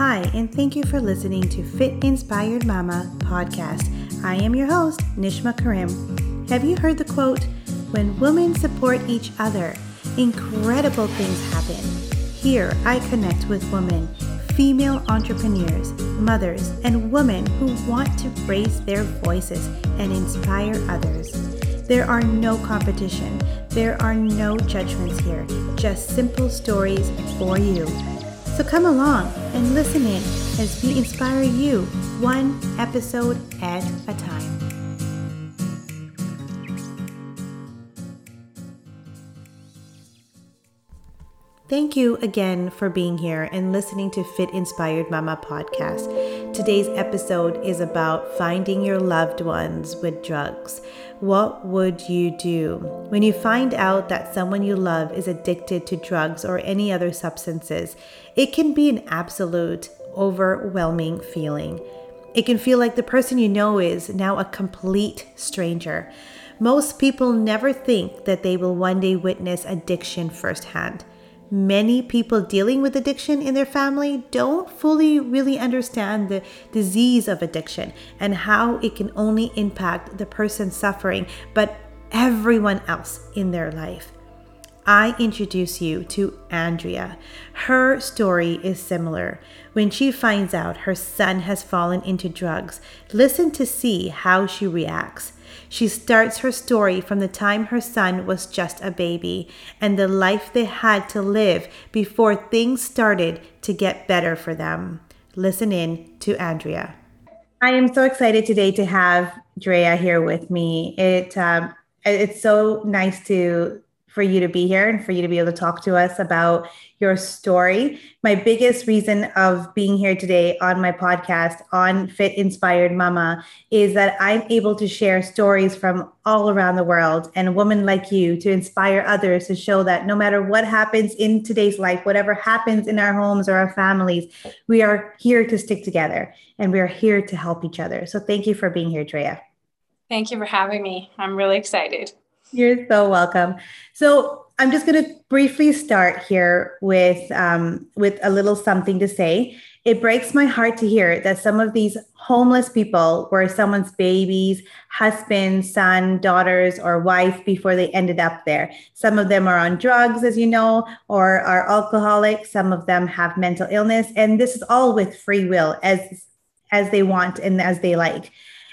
Hi, and thank you for listening to Fit Inspired Mama podcast. I am your host, Nishma Karim. Have you heard the quote, When women support each other, incredible things happen? Here, I connect with women, female entrepreneurs, mothers, and women who want to raise their voices and inspire others. There are no competition, there are no judgments here, just simple stories for you. So come along and listen in as we inspire you one episode at a time. Thank you again for being here and listening to Fit Inspired Mama podcast. Today's episode is about finding your loved ones with drugs. What would you do when you find out that someone you love is addicted to drugs or any other substances? It can be an absolute overwhelming feeling. It can feel like the person you know is now a complete stranger. Most people never think that they will one day witness addiction firsthand many people dealing with addiction in their family don't fully really understand the disease of addiction and how it can only impact the person suffering, but everyone else in their life. I introduce you to Andrea. Her story is similar. When she finds out her son has fallen into drugs, listen to see how she reacts. She starts her story from the time her son was just a baby and the life they had to live before things started to get better for them. Listen in to Andrea. I am so excited today to have Drea here with me. It um, it's so nice to for you to be here and for you to be able to talk to us about your story. My biggest reason of being here today on my podcast on Fit Inspired Mama is that I'm able to share stories from all around the world and a woman like you to inspire others to show that no matter what happens in today's life, whatever happens in our homes or our families, we are here to stick together and we are here to help each other. So thank you for being here, Drea. Thank you for having me. I'm really excited. You're so welcome. So I'm just going to briefly start here with um, with a little something to say. It breaks my heart to hear that some of these homeless people were someone's babies, husband, son, daughters, or wife before they ended up there. Some of them are on drugs, as you know, or are alcoholic. Some of them have mental illness, and this is all with free will, as as they want and as they like.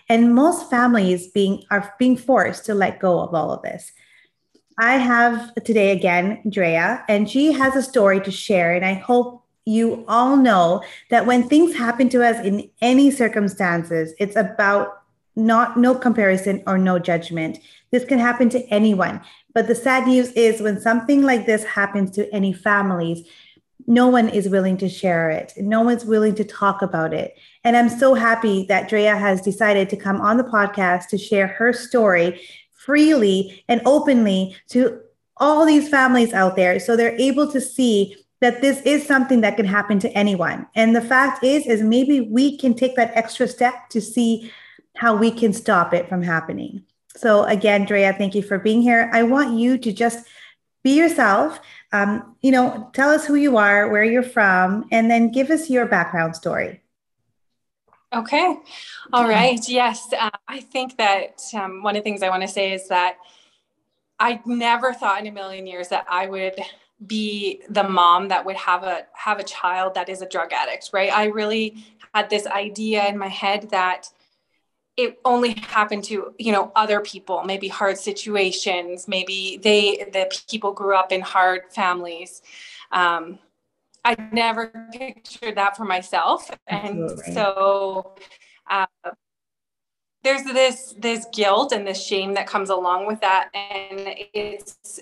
And most families being are being forced to let go of all of this. I have today again Drea, and she has a story to share. And I hope you all know that when things happen to us in any circumstances, it's about not no comparison or no judgment. This can happen to anyone. But the sad news is when something like this happens to any families, no one is willing to share it. No one's willing to talk about it. And I'm so happy that Drea has decided to come on the podcast to share her story freely and openly to all these families out there so they're able to see that this is something that can happen to anyone. And the fact is is maybe we can take that extra step to see how we can stop it from happening. So again, Drea, thank you for being here. I want you to just be yourself. Um, you know, tell us who you are, where you're from, and then give us your background story. Okay. All right. Yes. Uh, I think that um, one of the things I want to say is that I never thought in a million years that I would be the mom that would have a have a child that is a drug addict right i really had this idea in my head that it only happened to you know other people maybe hard situations maybe they the people grew up in hard families um, I never pictured that for myself. And Absolutely. so uh, there's this this guilt and this shame that comes along with that. And it's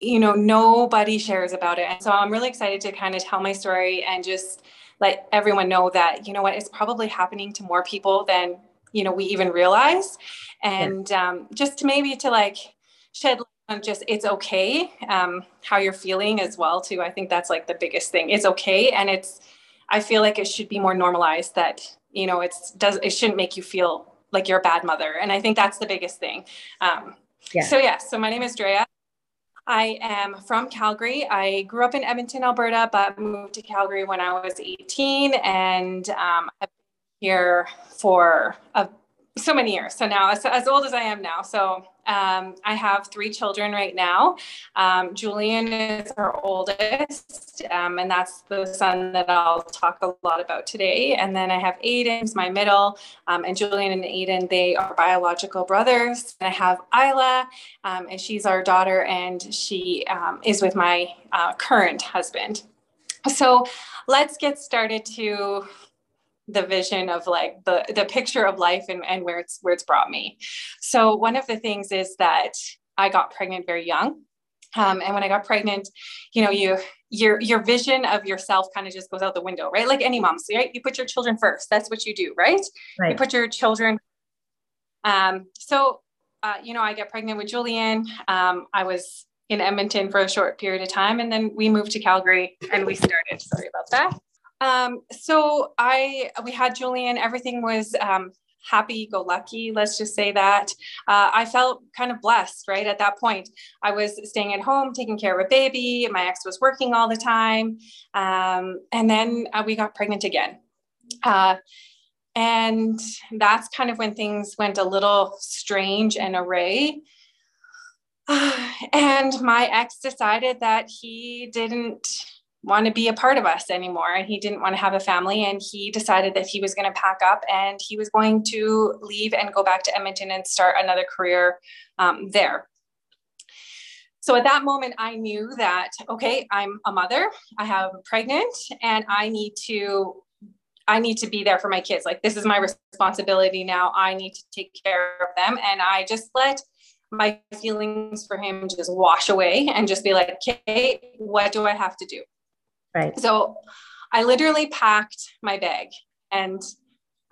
you know, nobody shares about it. And so I'm really excited to kind of tell my story and just let everyone know that, you know what, it's probably happening to more people than, you know, we even realize. And um, just to maybe to like shed just it's okay um, how you're feeling as well too. I think that's like the biggest thing. It's okay and it's i feel like it should be more normalized that you know it's does it shouldn't make you feel like you're a bad mother. And i think that's the biggest thing. Um, yeah. so yeah. So my name is drea. I am from Calgary. I grew up in Edmonton, Alberta, but moved to Calgary when I was 18, and um, I've been here for so many years. So now, as, as old as I am now, so um, I have three children right now. Um, Julian is our oldest, um, and that's the son that I'll talk a lot about today. And then I have Aiden, my middle, um, and Julian and Aiden, they are biological brothers. And I have Isla, um, and she's our daughter, and she um, is with my uh, current husband. So let's get started to the vision of like the the picture of life and, and where it's where it's brought me. So one of the things is that i got pregnant very young. Um, and when i got pregnant you know you your your vision of yourself kind of just goes out the window right? Like any moms right? You put your children first. That's what you do right, right. you put your children um, so uh, you know i get pregnant with julian. Um, i was in edmonton for a short period of time and then we moved to calgary and we started. Sorry about that um, so I we had Julian. Everything was um, happy go lucky. Let's just say that uh, I felt kind of blessed. Right at that point, I was staying at home, taking care of a baby. My ex was working all the time, um, and then uh, we got pregnant again. Uh, and that's kind of when things went a little strange and array. and my ex decided that he didn't want to be a part of us anymore. And he didn't want to have a family and he decided that he was going to pack up and he was going to leave and go back to edmonton and start another career um, there. So at that moment i knew that okay i'm a mother i have pregnant and i need to i need to be there for my kids. Like this is my responsibility now. I need to take care of them and i just let my feelings for him just wash away and just be like okay what do i have to do Right. So I literally packed my bag and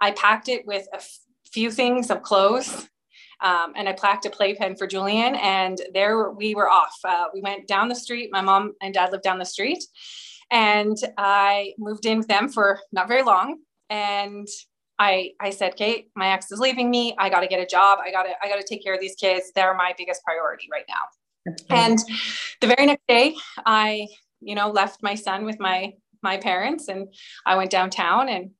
I packed it with a f- few things of clothes. Um, and I packed a playpen for Julian, and there we were off. Uh, we went down the street. My mom and dad lived down the street, and I moved in with them for not very long. And I I said, Kate, my ex is leaving me. I got to get a job. I got to I got to take care of these kids. They're my biggest priority right now. Okay. And the very next day, I you know, left my son with my my parents and I went downtown and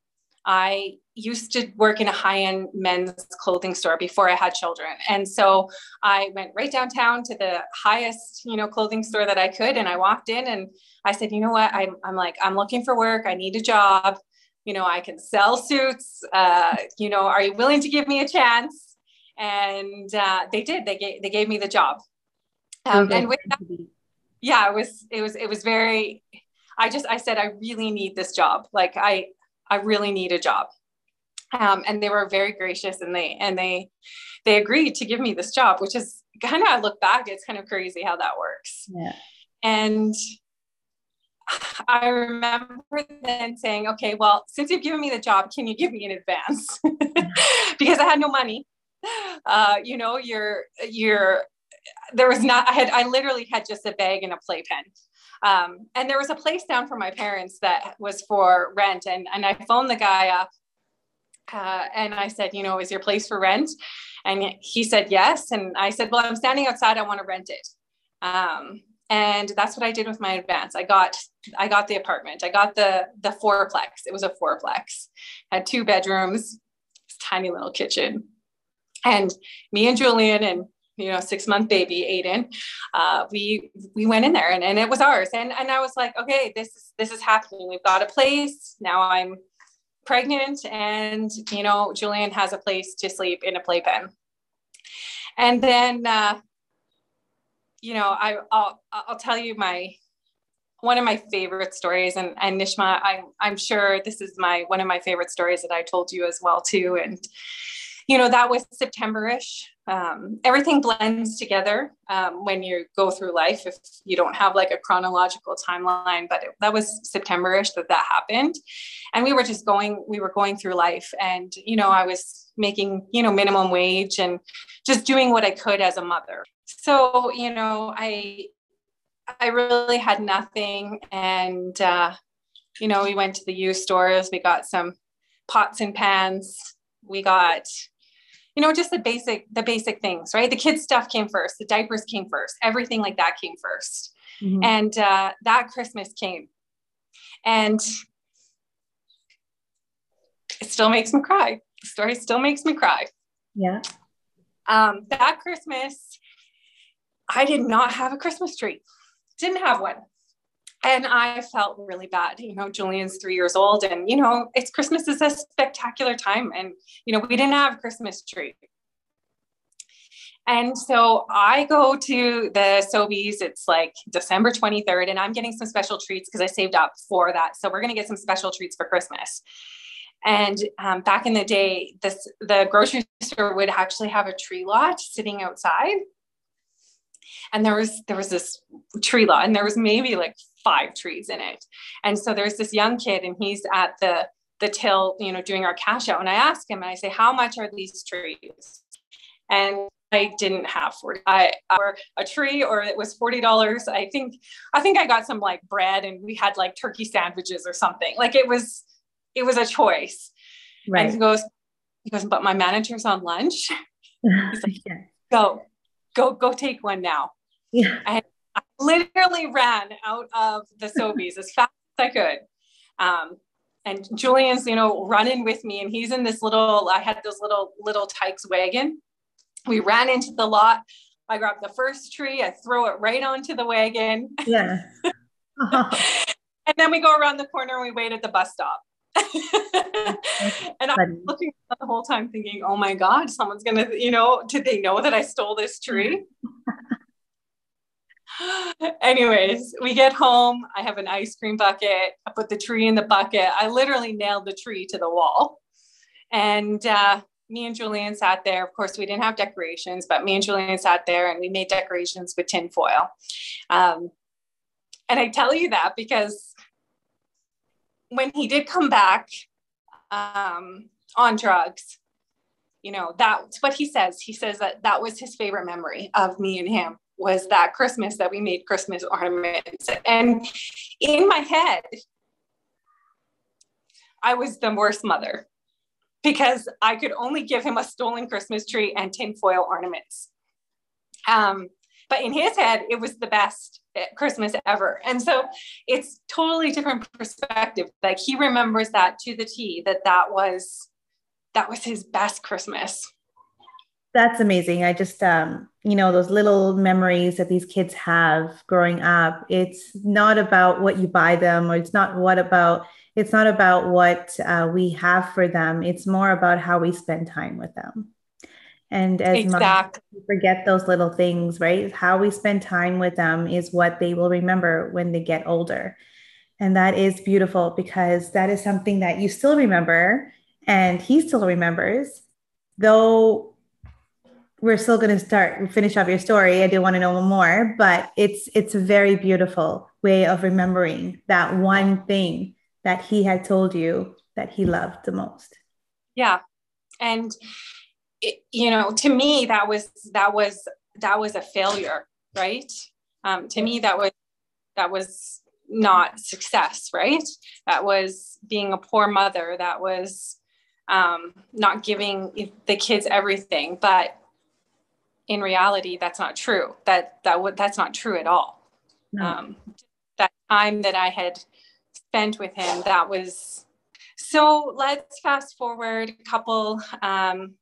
I used to work in a high-end men's clothing store before I had children. And so I went right downtown to the highest, you know, clothing store that I could. And I walked in and I said, you know what? I'm, I'm like, I'm looking for work. I need a job. You know, I can sell suits. Uh, you know, are you willing to give me a chance? And uh, they did. They gave, they gave me the job. Um, and with that, yeah, it was it was it was very I just I said I really need this job. Like I I really need a job. Um, and they were very gracious and they and they they agreed to give me this job, which is kind of I look back, it's kind of crazy how that works. Yeah. And I remember then saying, okay, well, since you've given me the job, can you give me in advance? because I had no money. Uh, you know, you're you're there was not, I had, I literally had just a bag and a playpen. Um, and there was a place down for my parents that was for rent. And, and I phoned the guy up uh, and I said, you know, is your place for rent? And he said, yes. And I said, well, I'm standing outside. I want to rent it. Um, and that's what I did with my advance. I got, I got the apartment. I got the, the fourplex. It was a fourplex, had two bedrooms, tiny little kitchen. And me and Julian and you know six month baby aiden uh, we we went in there and, and it was ours. And and i was like okay this is this is happening. We've got a place. Now i'm pregnant and you know julian has a place to sleep in a playpen. And then uh, you know I, I'll I'll tell you my one of my favorite stories. And, and Nishma I'm, I'm sure this is my one of my favorite stories that I told you as well too. And you know that was Septemberish. Um, everything blends together um, when you go through life if you don't have like a chronological timeline but it, that was septemberish that that happened. And we were just going we were going through life and you know i was making you know minimum wage and just doing what i could as a mother. So you know i i really had nothing and uh, you know we went to the used stores we got some pots and pans we got you know, just the basic, the basic things, right? The kids' stuff came first, the diapers came first, everything like that came 1st mm-hmm. And uh, that Christmas came. And it still makes me cry. The story still makes me cry. Yeah. Um, that Christmas, I did not have a Christmas tree. Didn't have one. And I felt really bad. You know, Julian's three years old, and you know, it's Christmas is a spectacular time. And you know, we didn't have Christmas tree. And so I go to the Sobeys. It's like December 23rd, and I'm getting some special treats because I saved up for that. So we're going to get some special treats for Christmas. And um, back in the day, this the grocery store would actually have a tree lot sitting outside. And there was there was this tree lot, and there was maybe like five trees in it. And so there's this young kid, and he's at the the till, you know, doing our cash out. And I ask him, and I say, "How much are these trees?" And I didn't have 40 I, or a tree or it was $40. I think I think I got some like bread and we had like turkey sandwiches or something. Like it was it was a choice. Right. And he goes, he goes, but my manager's on lunch. He's like, yeah. go, go, go take one now. Yeah. And I literally ran out of the Sobeys as fast as I could. Um, and Julian's, you know, running with me, and he's in this little. I had this little little Tikes wagon. We ran into the lot. I grabbed the first tree. I throw it right onto the wagon. Yeah. and then we go around the corner and we wait at the bus stop. and I'm looking the whole time thinking, oh my God, someone's gonna, you know, did they know that I stole this tree? Anyways, we get home. I have an ice cream bucket. I put the tree in the bucket. I literally nailed the tree to the wall. And uh, me and Julian sat there. Of course, we didn't have decorations, but me and Julian sat there and we made decorations with tin foil. Um, and I tell you that because when he did come back um, on drugs, you know, that's what he says. He says that that was his favorite memory of me and him was that Christmas that we made Christmas ornaments. And in my head, I was the worst mother because I could only give him a stolen Christmas tree and tinfoil ornaments. Um, but in his head, it was the best Christmas ever. And so it's totally different perspective. Like he remembers that to the T that that was that was his best Christmas. That's amazing. I just um you know those little memories that these kids have growing up. It's not about what you buy them or it's not what about it's not about what uh, we have for them. It's more about how we spend time with them. And as exactly. much forget those little things, right? How we spend time with them is what they will remember when they get older. And that is beautiful because that is something that you still remember and he still remembers. Though we're still going to start finish off your story. I do want to know more, but it's it's a very beautiful way of remembering that one thing that he had told you that he loved the most. Yeah. And it, you know, to me, that was, that was, that was a failure, right? Um, to me, that was, that was not success, right? That was being a poor mother. That was um, not giving the kids everything. But in reality, that's not true. That that would that's not true at all. No. Um, that time that I had spent with him, that was so. Let's fast forward a couple um,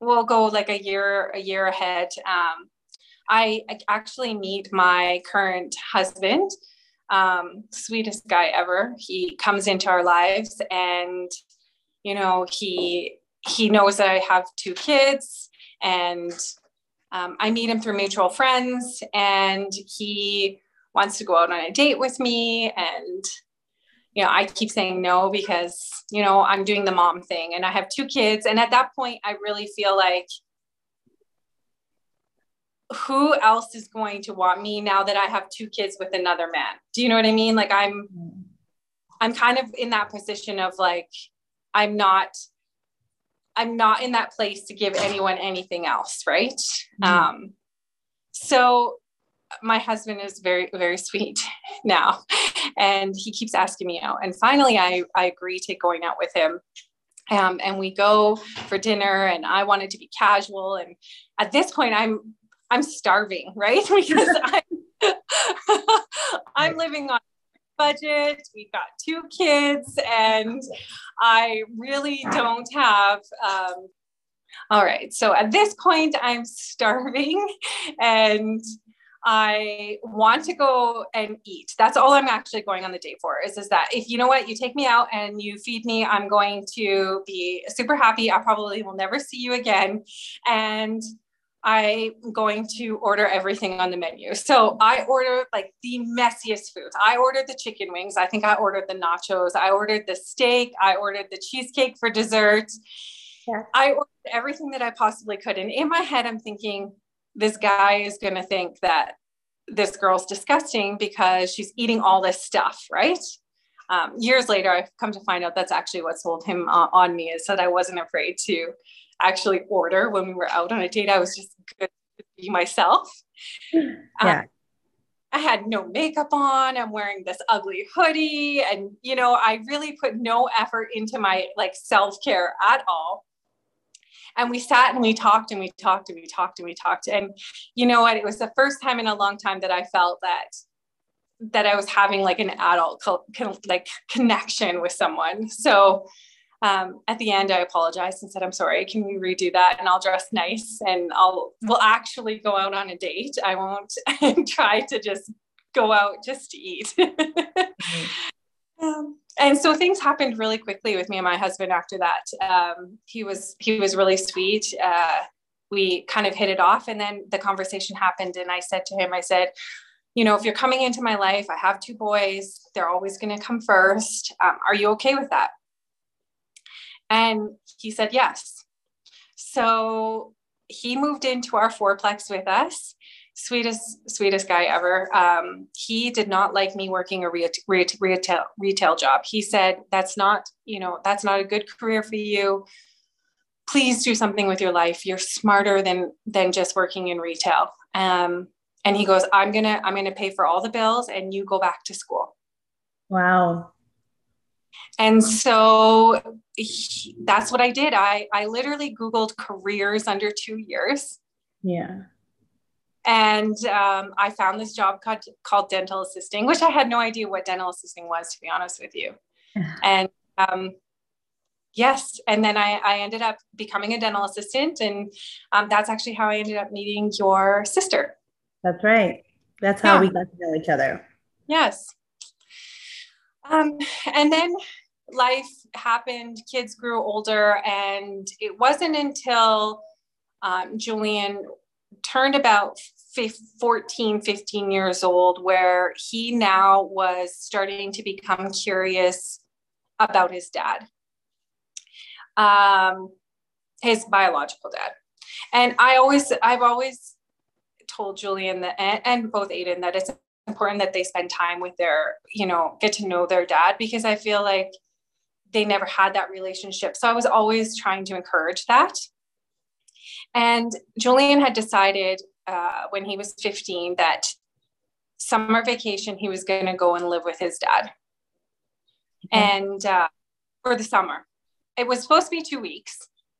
we'll go like a year a year ahead. Um, I actually meet my current husband, um, sweetest guy ever. He comes into our lives, and you know he he knows that I have two kids, and um, I meet him through mutual friends, and he wants to go out on a date with me, and you know, I keep saying no because, you know, I'm doing the mom thing and I have two kids. And at that point, I really feel like who else is going to want me now that I have two kids with another man? Do you know what I mean? Like I'm I'm kind of in that position of like I'm not I'm not in that place to give anyone anything else, right? Mm-hmm. Um so my husband is very very sweet now and he keeps asking me out and finally i i agree to going out with him Um, and we go for dinner and I wanted to be casual. And at this point I'm, I'm starving, right? Because I'm, I'm living on budget. We've got two kids and I really don't have, um, all right. So at this point I'm starving and I want to go and eat. That's all I'm actually going on the date for is, is that if you know what, you take me out and you feed me, I'm going to be super happy. I probably will never see you again. And I'm going to order everything on the menu. So I ordered like the messiest foods. I ordered the chicken wings. I think I ordered the nachos. I ordered the steak. I ordered the cheesecake for dessert. Yeah. I ordered everything that I possibly could. And in my head, I'm thinking, this guy is going to think that this girl's disgusting because she's eating all this stuff, right? Um, years later, I've come to find out that's actually what sold him uh, on me is that I wasn't afraid to actually order when we were out on a date. I was just good to be myself. Yeah. Um, I had no makeup on. I'm wearing this ugly hoodie. And, you know, I really put no effort into my like self care at all and we sat and we talked and we talked and we talked and we talked and you know what it was the first time in a long time that i felt that that i was having like an adult co- like connection with someone so um, at the end i apologized and said i'm sorry can we redo that and i'll dress nice and i'll we'll actually go out on a date i won't try to just go out just to eat mm-hmm. um, and so things happened really quickly with me and my husband after that. Um, he was he was really sweet. Uh, we kind of hit it off, and then the conversation happened. And I said to him, I said, you know, if you're coming into my life, I have two boys. They're always going to come first. Um, are you okay with that? And he said yes. So he moved into our fourplex with us. Sweetest sweetest guy ever. Um, he did not like me working a re- re- retail retail job. He said that's not you know that's not a good career for you. Please do something with your life. You're smarter than than just working in retail. Um, and he goes i'm gonna i'm gonna pay for all the bills and you go back to school. Wow and so he, that's what i did i i literally googled careers under two years yeah and um, I found this job called, called dental assisting, which I had no idea what dental assisting was, to be honest with you. and um, yes, and then I, I, ended up becoming a dental assistant, and um, that's actually how I ended up meeting your sister. That's right. That's how yeah. we got to know each other. Yes. Um, and then life happened, kids grew older, and it wasn't until um, Julian turned about 14, 15 years old, where he now was starting to become curious about his dad, um, his biological dad. And I always, I've always told Julian that, and, and both Aiden, that it's important that they spend time with their, you know, get to know their dad because I feel like they never had that relationship. So I was always trying to encourage that. And Julian had decided uh, when he was 15 that summer vacation he was going to go and live with his dad okay. and uh, for the summer it was supposed to be two weeks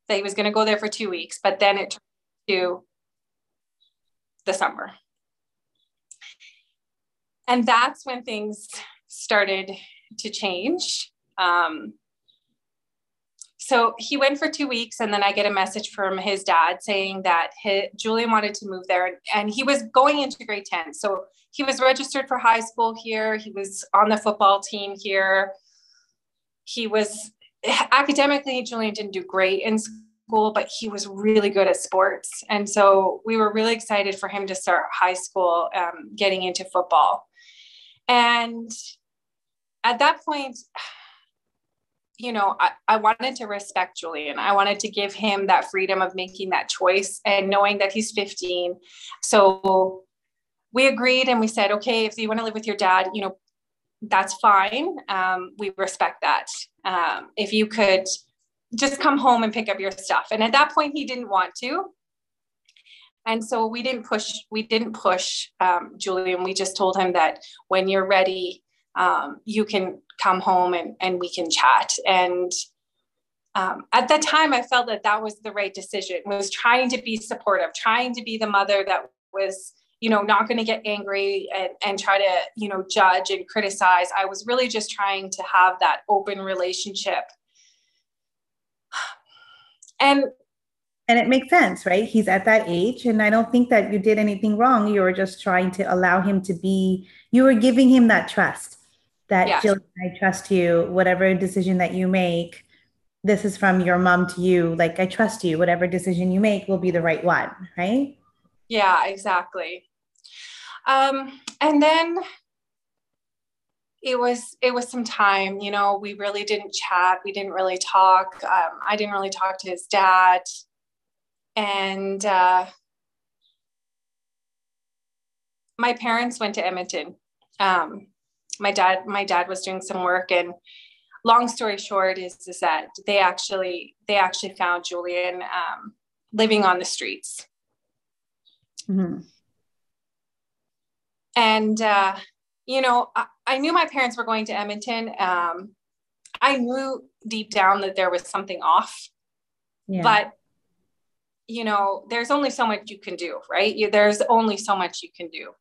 that he was going to go there for two weeks but then it turned to the summer and that's when things started to change um, so he went for two weeks and then i get a message from his dad saying that his, julian wanted to move there and, he was going into grade 10 so he was registered for high school here. He was on the football team here. He was academically julian didn't do great in school but he was really good at sports. And so we were really excited for him to start high school um, getting into football. And at that point you know, I, I wanted to respect Julian. I wanted to give him that freedom of making that choice and knowing that he's 15. So we agreed and we said, okay, if you want to live with your dad, you know, that's fine. Um, we respect that. Um, if you could just come home and pick up your stuff. And at that point, he didn't want to. And so we didn't push, we didn't push um, Julian. We just told him that when you're ready, um, you can come home and, and we can chat. And um, at the time i felt that that was the right decision was trying to be supportive trying to be the mother that was you know not going to get angry and, and try to you know judge and criticize. I was really just trying to have that open relationship. And and it makes sense right? He's at that age and i don't think that you did anything wrong. You were just trying to allow him to be you were giving him that trust that yes. Jill, I trust you. Whatever decision that you make, this is from your mom to you. Like I trust you. Whatever decision you make will be the right one, right? Yeah, exactly. Um, and then it was it was some time. You know, we really didn't chat. We didn't really talk. Um, I didn't really talk to his dad, and uh, my parents went to Edmonton. Um, my dad my dad was doing some work and long story short is, is that they actually they actually found julian um, living on the streets. Mm-hmm. and uh, you know I, I, knew my parents were going to edmonton. Um, i knew deep down that there was something off. Yeah. but you know there's only so much you can do right? You, there's only so much you can do.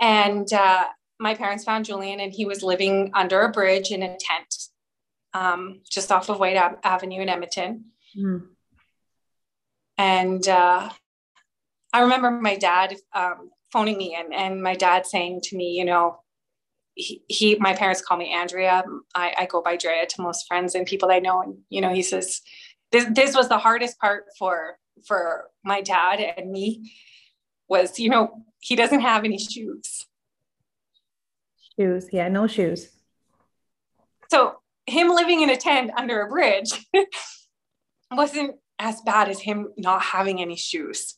And uh, my parents found Julian and he was living under a bridge in a tent um, just off of Whyte Avenue in Edmonton. Mm. And uh, I remember my dad um, phoning me and, and my dad saying to me, you know, he, he my parents call me Andrea. I, I go by Drea to most friends and people I know. And, you know, he says, this, this was the hardest part for, for my dad and me was, you know, he doesn't have any shoes Shoes. Yeah, no shoes. So him living in a tent under a bridge wasn't as bad as him not having any shoes.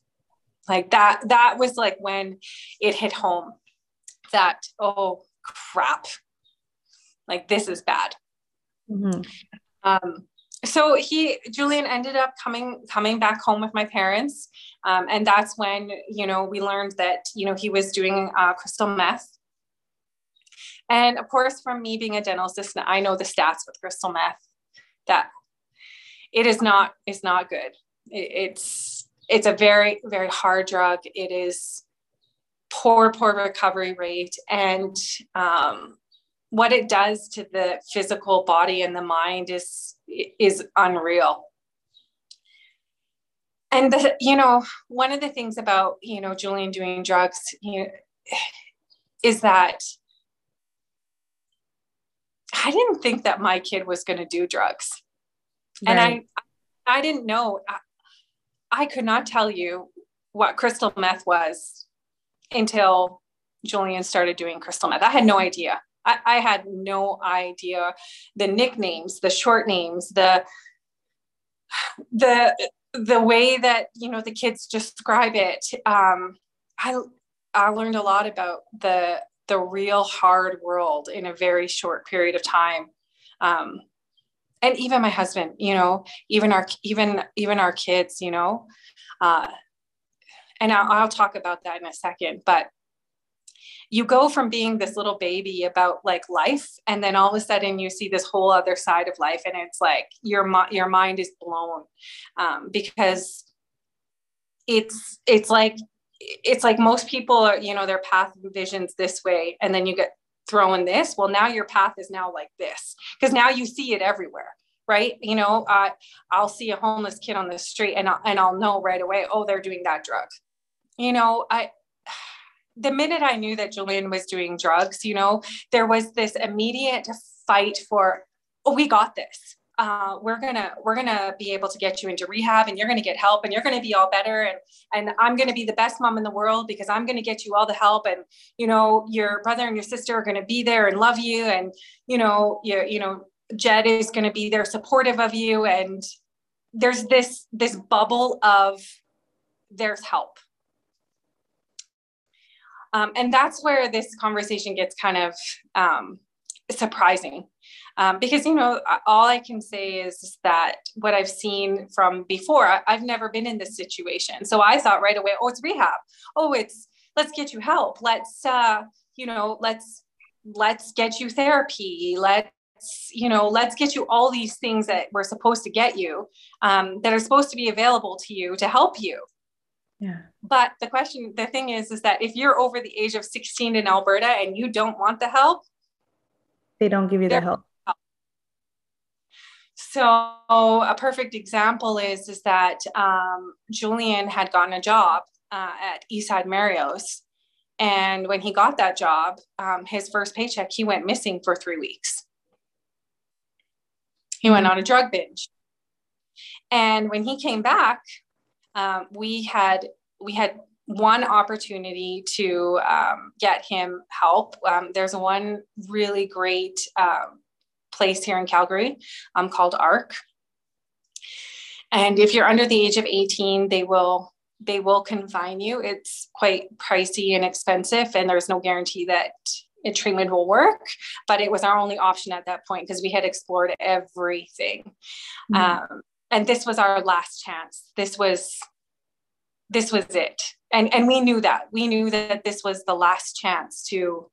Like that, that was like when it hit home that, oh crap, like this is bad. Mm-hmm. Um, so he julian ended up coming coming back home with my parents um, and that's when you know we learned that you know he was doing uh, crystal meth and of course, from me being a dental assistant, I know the stats with crystal meth that it is not is not good. It, it's it's a very very hard drug. It is poor poor recovery rate, and um, what it does to the physical body and the mind is is unreal. And the, you know, one of the things about you know Julian doing drugs, you know, is that I didn't think that my kid was going to do drugs. Right. And I, I didn't know. I, I could not tell you what crystal meth was until Julian started doing crystal meth. I had no idea. I, I, had no idea the nicknames, the short names, the the the way that you know the kids describe it. Um, I I learned a lot about the the real hard world in a very short period of time. Um, and even my husband you know even our even even our kids you know uh, and I'll, I'll talk about that in a second but you go from being this little baby about like life and then all of a sudden you see this whole other side of life and it's like your your mind is blown um, because it's it's like it's like most people are, you know, their path visions this way, and then you get thrown this. Well, now your path is now like this because now you see it everywhere, right? You know, uh, I'll see a homeless kid on the street, and I'll, and I'll know right away, oh, they're doing that drug. You know, I the minute I knew that Julian was doing drugs, you know, there was this immediate fight for, oh, we got this uh, we're gonna we're gonna be able to get you into rehab and you're gonna get help and you're gonna be all better. And and i'm gonna be the best mom in the world because i'm gonna get you all the help. And you know your brother and your sister are gonna be there and love you. And you know you, you know jed is gonna be there supportive of you. And there's this this bubble of there's help. Um, and that's where this conversation gets kind of um, surprising um, because you know all i can say is that what i've seen from before I, i've never been in this situation. So i thought right away oh it's rehab. Oh it's let's get you help. Let's uh you know let's let's get you therapy. Let's you know let's get you all these things that we're supposed to get you um, that are supposed to be available to you to help you. Yeah. But the question the thing is is that if you're over the age of 16 in alberta and you don't want the help they don't give you the help so a perfect example is is that um, julian had gotten a job uh, at eastside mario's and when he got that job um, his first paycheck he went missing for three weeks he went on a drug binge. And when he came back, um, we had we had one opportunity to um, get him help. Um, there's one really great um, place here in Calgary um, called ARC. And if you're under the age of 18, they will they will confine you. It's quite pricey and expensive, and there's no guarantee that a treatment will work but it was our only option at that point because we had explored everything mm-hmm. um, and this was our last chance this was this was it and and we knew that we knew that this was the last chance to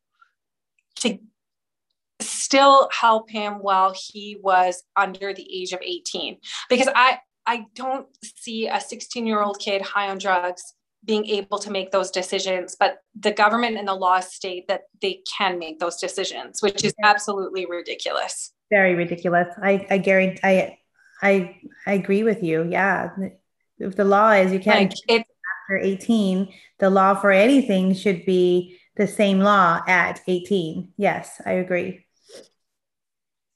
to still help him while he was under the age of 18 because i i don't see a 16 year old kid high on drugs being able to make those decisions but the government and the laws state that they can make those decisions which is absolutely ridiculous. Very ridiculous. I i guarantee i i i agree with you. Yeah. If the law is you can't like it, after 18 the law for anything should be the same law at 18 yes i agree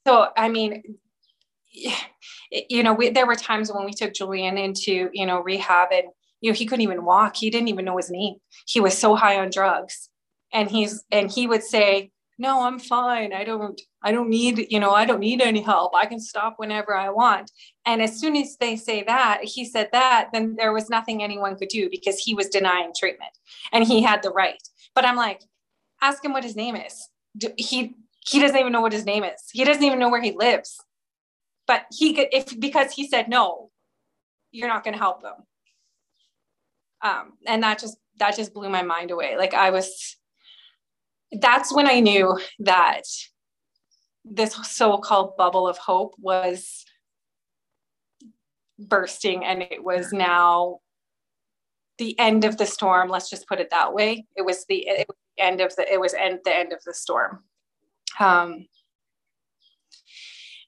so i mean you know we, there were times when we took julian into you know rehab and you know he couldn't even walk. He didn't even know his name. He was so high on drugs. And he's and he would say no i'm fine. I don't i don't need you know i don't need any help. I can stop whenever i want. And as soon as they say that he said that then there was nothing anyone could do because he was denying treatment and he had the right. But i'm like ask him what his name is. He he doesn't even know what his name is. He doesn't even know where he lives. But he could if because he said no you're not going to help them. um, and that just that just blew my mind away. Like i was that's when i knew that this so-called bubble of hope was bursting and it was now the end of the storm. Let's just put it that way. It was the, it was the end of the it was end, the end of the storm um,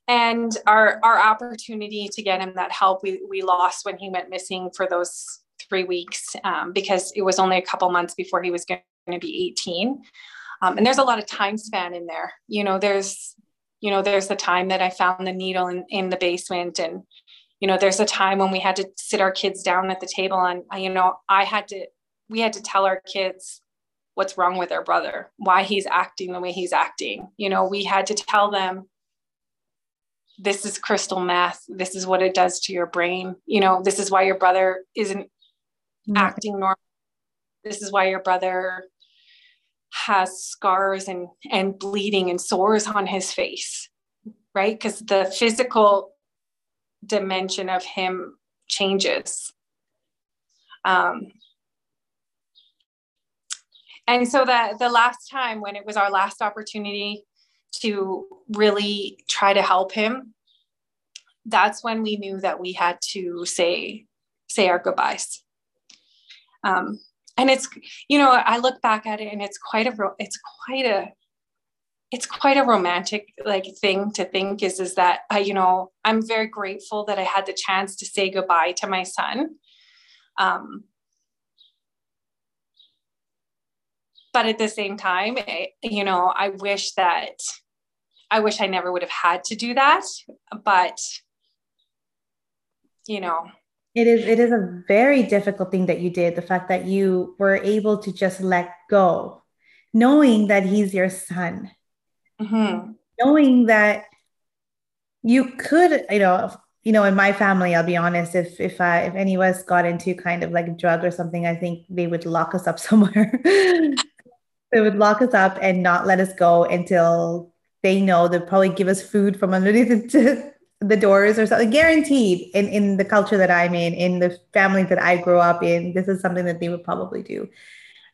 and our our opportunity to get him that help we we lost when he went missing for those three weeks um, because it was only a couple months before he was going to be 18. Um, and there's a lot of time span in there. You know, there's, you know, there's the time that I found the needle in, in the basement and, you know, there's a time when we had to sit our kids down at the table and, you know, I had to, we had to tell our kids what's wrong with their brother, why he's acting the way he's acting. You know, we had to tell them this is crystal meth. This is what it does to your brain. You know, this is why your brother isn't acting normal. This is why your brother has scars and and bleeding and sores on his face, right? Because the physical dimension of him changes. Um, and so that the last time when it was our last opportunity to really try to help him, that's when we knew that we had to say say our goodbyes. Um, and it's, you know, I look back at it and it's quite a, it's quite a, it's quite a romantic like thing to think is is that I, you know, I'm very grateful that I had the chance to say goodbye to my son. Um, but at the same time, I, you know, I wish that I wish I never would have had to do that. But you know, it is it is a very difficult thing that you did the fact that you were able to just let go knowing that he's your son mm-hmm. knowing that you could you know you know in my family i'll be honest if if i if any of us got into kind of like drug or something i think they would lock us up somewhere they would lock us up and not let us go until they know they'll probably give us food from underneath the, the doors or something guaranteed in in the culture that i'm in in the family that i grew up in this is something that they would probably do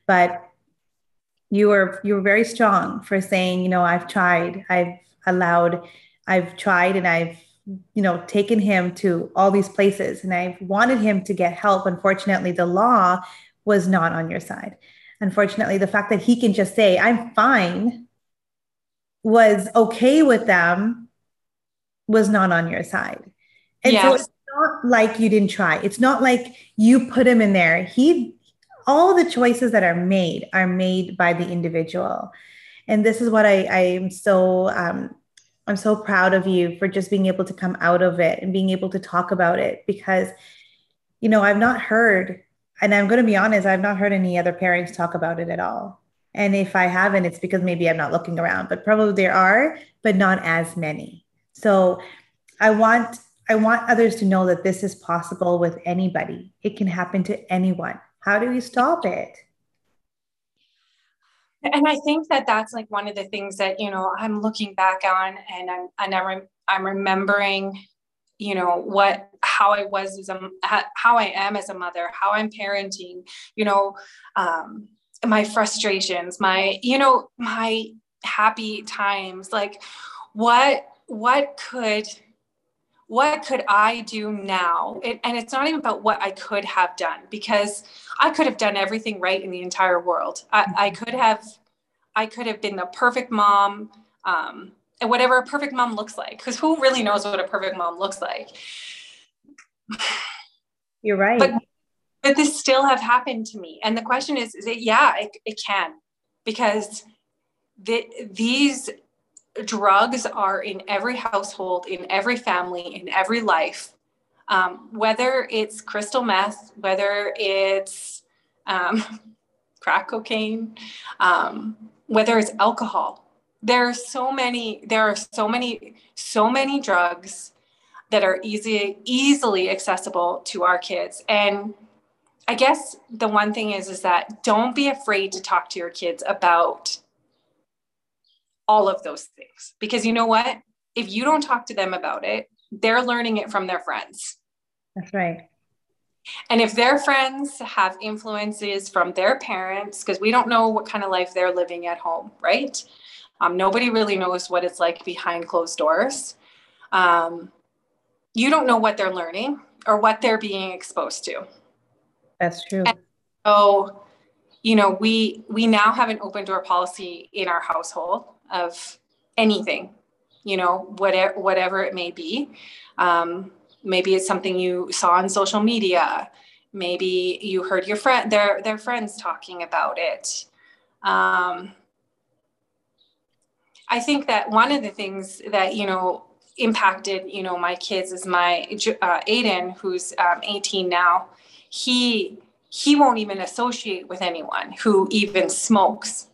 but you were you were very strong for saying you know i've tried i've allowed, I've tried and I've, you know, taken him to all these places and I've wanted him to get help. Unfortunately, the law was not on your side. Unfortunately, the fact that he can just say, I'm fine, was okay with them, was not on your side. And yes. so it's not like you didn't try. It's not like you put him in there. He, all the choices that are made are made by the individual. And this is what I, I am so, um, I'm so proud of you for just being able to come out of it and being able to talk about it because, you know, I've not heard and I'm going to be honest, I've not heard any other parents talk about it at all. And if I haven't, it's because maybe I'm not looking around, but probably there are, but not as many. So I want I want others to know that this is possible with anybody. It can happen to anyone. How do we stop it? And I think that that's like one of the things that you know I'm looking back on, and I'm and I'm, I'm remembering you know what how i was as a how i am as a mother how i'm parenting you know um, my frustrations my you know my happy times like what what could what could i do now? It, and it's not even about what i could have done because i could have done everything right in the entire world. I, I could have i could have been the perfect mom um, and whatever a perfect mom looks like because who really knows what a perfect mom looks like? You're right. But but this still have happened to me. And the question is is it yeah it, it can. Because the, these drugs are in every household in every family in every life. Um, whether it's crystal meth whether it's um, crack cocaine um, whether it's alcohol there are so many there are so many so many drugs that are easy easily accessible to our kids. And i guess the one thing is is that don't be afraid to talk to your kids about all of those things. Because you know what? If you don't talk to them about it they're learning it from their friends. That's right. And if their friends have influences from their parents because we don't know what kind of life they're living at home right um, nobody really knows what it's like behind closed doors. Um, you don't know what they're learning or what they're being exposed to. That's true. And so, you know, we we now have an open door policy in our household of anything, you know, whatever whatever it may be. Um, maybe it's something you saw on social media. Maybe you heard your friend their their friends talking about it. Um, I think that one of the things that, you know, impacted, you know, my kids is my uh, Aiden, who's um, 18 now. He he won't even associate with anyone who even smokes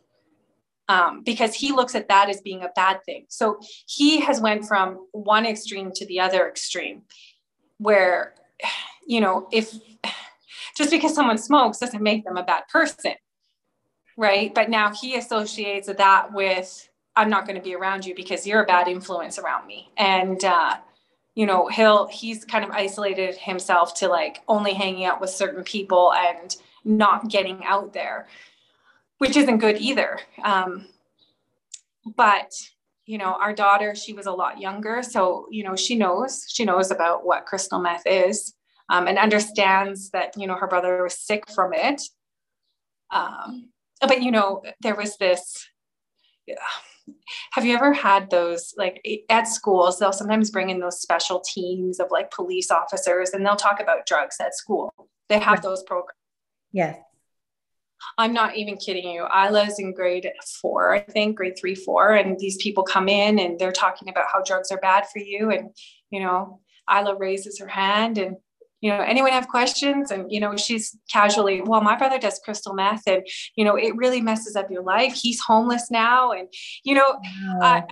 um, because he looks at that as being a bad thing. So he has went from one extreme to the other extreme, where, you know, if just because someone smokes doesn't make them a bad person, right? But now he associates that with I'm not going to be around you because you're a bad influence around me. And, uh, you know, he'll, he's kind of isolated himself to like only hanging out with certain people and not getting out there, which isn't good either. Um, but, you know, our daughter, she was a lot younger. So, you know, she knows, she knows about what crystal meth is um, and understands that, you know, her brother was sick from it. Um, but, you know, there was this, yeah, have you ever had those like at schools they'll sometimes bring in those special teams of like police officers and they'll talk about drugs at school. They have those programs. Yes. I'm not even kidding you. Isla's in grade four i think grade three four and these people come in and they're talking about how drugs are bad for you and you know isla raises her hand and you know anyone have questions? And you know she's casually well my brother does crystal meth and you know it really messes up your life. He's homeless now. And you know I,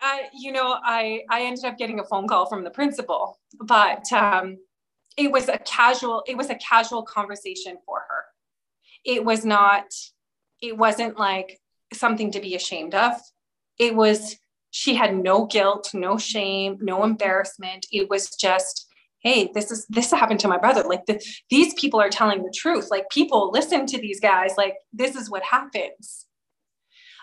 I, you know i i ended up getting a phone call from the principal but um it was a casual it was a casual conversation for her. It was not it wasn't like something to be ashamed of. It was she had no guilt no shame no embarrassment. It was just hey this is this happened to my brother like the, these people are telling the truth like people listen to these guys like this is what happens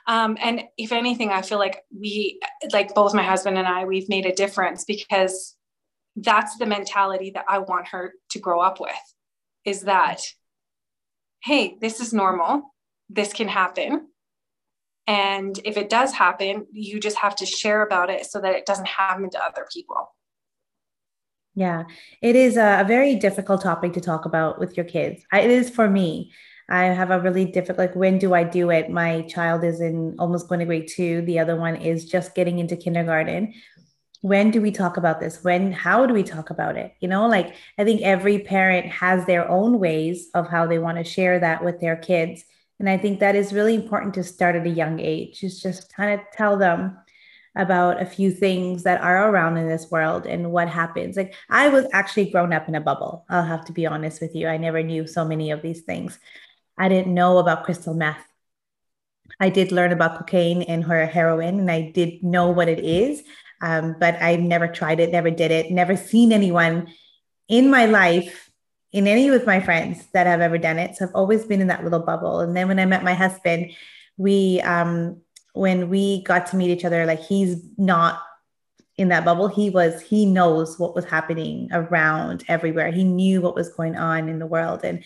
Um, and if anything, I feel like we, like both my husband and I, we've made a difference because that's the mentality that I want her to grow up with is that, hey, this is normal. This can happen. And if it does happen, you just have to share about it so that it doesn't happen to other people. Yeah, it is a, very difficult topic to talk about with your kids. I, it is for me. I have a really difficult, like, when do I do it? My child is in almost going to grade two. The other one is just getting into kindergarten. When do we talk about this? When, how do we talk about it? You know, like, I think every parent has their own ways of how they want to share that with their kids. And I think that is really important to start at a young age, is just kind of tell them about a few things that are around in this world and what happens. Like I was actually grown up in a bubble. I'll have to be honest with you. I never knew so many of these things. I didn't know about crystal meth. I did learn about cocaine and her heroin, and I did know what it is, um, but I've never tried it, never did it, never seen anyone in my life in any with my friends that have ever done it. So I've always been in that little bubble. And then when I met my husband, we um when we got to meet each other, like he's not in that bubble. He was, he knows what was happening around everywhere. He knew what was going on in the world. And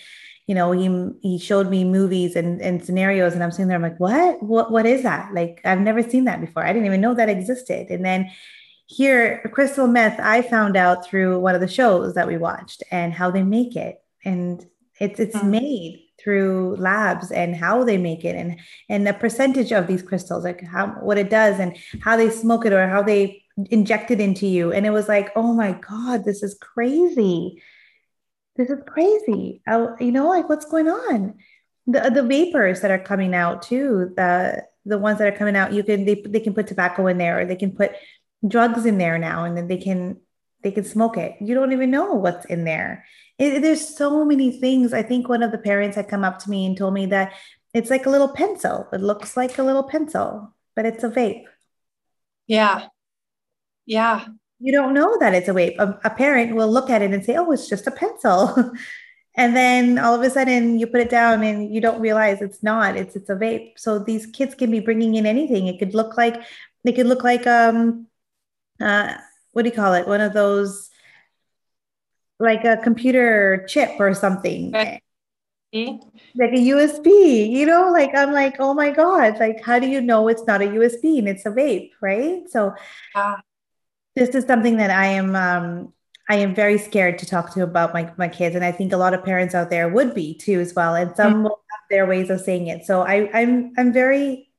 you know, he he showed me movies and, and scenarios, and I'm sitting there, I'm like, what? What what is that? Like I've never seen that before. I didn't even know that existed. And then here, crystal meth, I found out through one of the shows that we watched and how they make it. And it's it's mm-hmm. made through labs and how they make it and and the percentage of these crystals, like how what it does and how they smoke it or how they inject it into you. And it was like, oh my God, this is crazy. This is crazy. I, you know, like what's going on? The the vapors that are coming out too, the the ones that are coming out, you can they, they can put tobacco in there or they can put drugs in there now and then they can they can smoke it. You don't even know what's in there. It, there's so many things. I think one of the parents had come up to me and told me that it's like a little pencil. It looks like a little pencil but it's a vape. Yeah. Yeah. You don't know that it's a vape. A, a parent will look at it and say oh it's just a pencil. And then all of a sudden you put it down and you don't realize it's not. It's it's a vape. So these kids can be bringing in anything. It could look like they could look like um uh, what do you call it? One of those, like a computer chip or something. Like a USB, you know, like I'm like, oh my God, like, how do you know it's not a USB and it's a vape, right? So, uh, this is something that I am, um, I am very scared to talk to about my, my kids. And I think a lot of parents out there would be too, as well. And some mm-hmm. will have their ways of saying it. So I, I'm, I'm very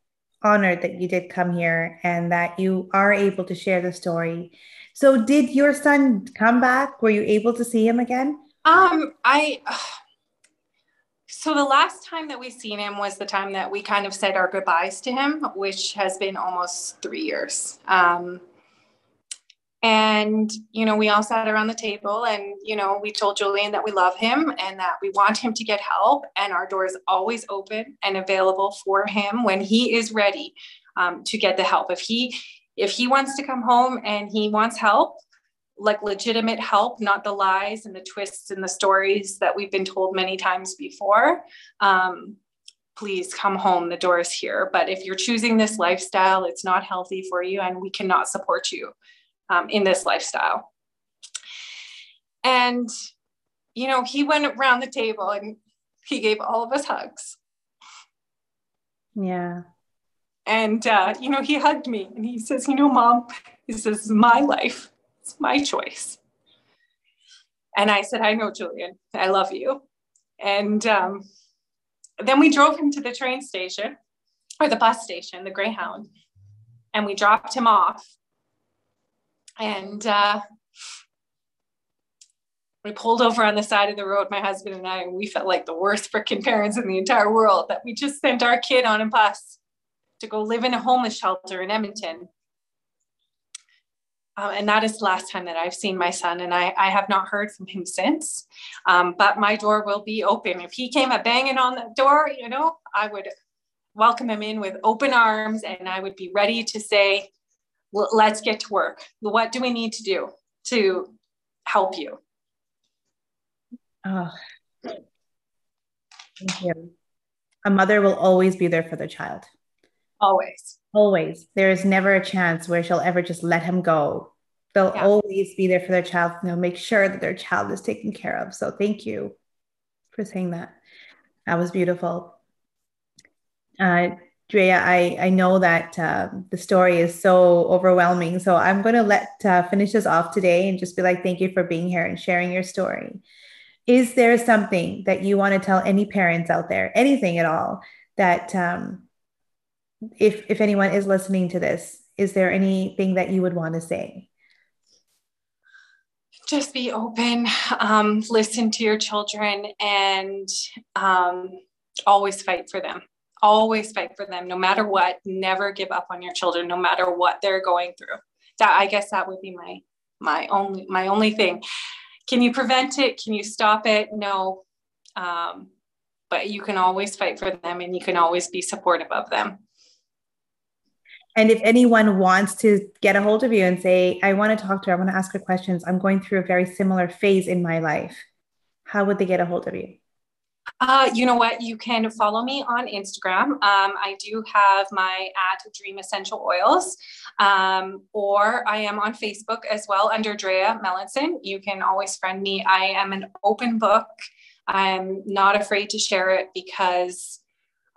honored that you did come here and that you are able to share the story. So, did your son come back? Were you able to see him again? Um, I. So the last time that we seen him was the time that we kind of said our goodbyes to him, which has been almost three years. Um, and, you know, we all sat around the table and, you know, we told Julian that we love him and that we want him to get help. And our door is always open and available for him when he is ready um, to get the help. If he, if he wants to come home and he wants help, like legitimate help, not the lies and the twists and the stories that we've been told many times before, um, please come home. The door is here. But if you're choosing this lifestyle, it's not healthy for you and we cannot support you um, in this lifestyle. And, you know, he went around the table and he gave all of us hugs. Yeah. And, uh, you know, he hugged me and he says, you know, mom, this is my life. It's my choice. And I said, I know, Julian, I love you. And um, then we drove him to the train station or the bus station, the Greyhound, and we dropped him off and uh, we pulled over on the side of the road, my husband and I, and we felt like the worst freaking parents in the entire world that we just sent our kid on a bus to go live in a homeless shelter in Edmonton. Um, and that is the last time that I've seen my son, and I, I have not heard from him since. Um, but my door will be open. If he came a banging on the door, you know, I would welcome him in with open arms, and I would be ready to say, let's get to work. What do we need to do to help you? Oh, thank you. A mother will always be there for the child. Always. Always. There is never a chance where she'll ever just let him go. They'll yeah. always be there for their child they'll make sure that their child is taken care of. So thank you for saying that. That was beautiful. Uh, Drea, I, I know that uh, the story is so overwhelming. So I'm going to let uh, finish this off today and just be like, thank you for being here and sharing your story. Is there something that you want to tell any parents out there, anything at all, that um, if if anyone is listening to this, is there anything that you would want to say? Just be open, um, listen to your children, and um, always fight for them. Always fight for them, no matter what. Never give up on your children, no matter what they're going through. That I guess that would be my my only my only thing. Can you prevent it? Can you stop it? No. Um, but you can always fight for them and you can always be supportive of them. And if anyone wants to get a hold of you and say, I want to talk to her, I want to ask her questions, I'm going through a very similar phase in my life, how would they get a hold of you? Uh, you know what? You can follow me on Instagram. Um, I do have my at Dream Essential Oils, um, or I am on Facebook as well under Drea Melanson. You can always friend me. I am an open book. I'm not afraid to share it because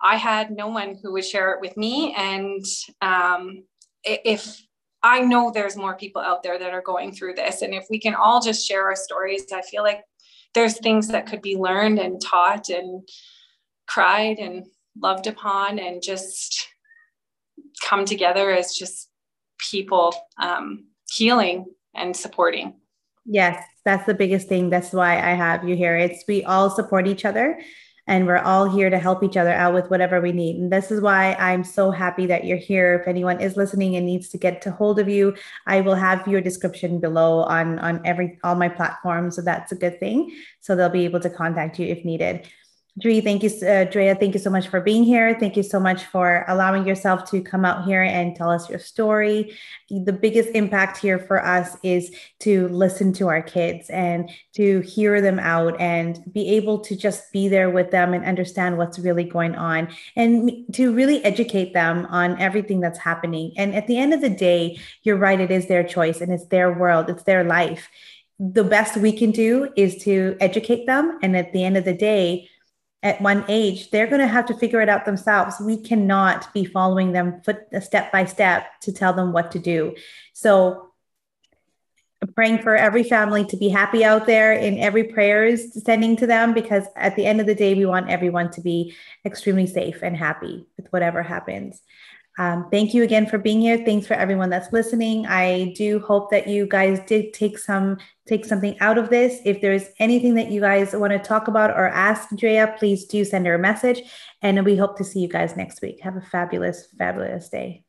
I had no one who would share it with me. And um, if I know there's more people out there that are going through this, and if we can all just share our stories, I feel like there's things that could be learned and taught and cried and loved upon and just come together as just people um, healing and supporting. Yes, that's the biggest thing. That's why I have you here. It's we all support each other and we're all here to help each other out with whatever we need. And this is why I'm so happy that you're here. If anyone is listening and needs to get to hold of you, I will have your description below on on every all my platforms. So that's a good thing. So they'll be able to contact you if needed. Dre, thank you, uh, Drea. Thank you so much for being here. Thank you so much for allowing yourself to come out here and tell us your story. The biggest impact here for us is to listen to our kids and to hear them out and be able to just be there with them and understand what's really going on and to really educate them on everything that's happening. And at the end of the day, you're right, it is their choice and it's their world, it's their life. The best we can do is to educate them. And at the end of the day, at one age, they're going to have to figure it out themselves. We cannot be following them foot step by step to tell them what to do. So praying for every family to be happy out there in every prayers sending to them because at the end of the day we want everyone to be extremely safe and happy with whatever happens um, thank you again for being here. Thanks for everyone that's listening. I do hope that you guys did take some take something out of this. If there's anything that you guys want to talk about or ask Drea, please do send her a message. And we hope to see you guys next week. Have a fabulous, fabulous day.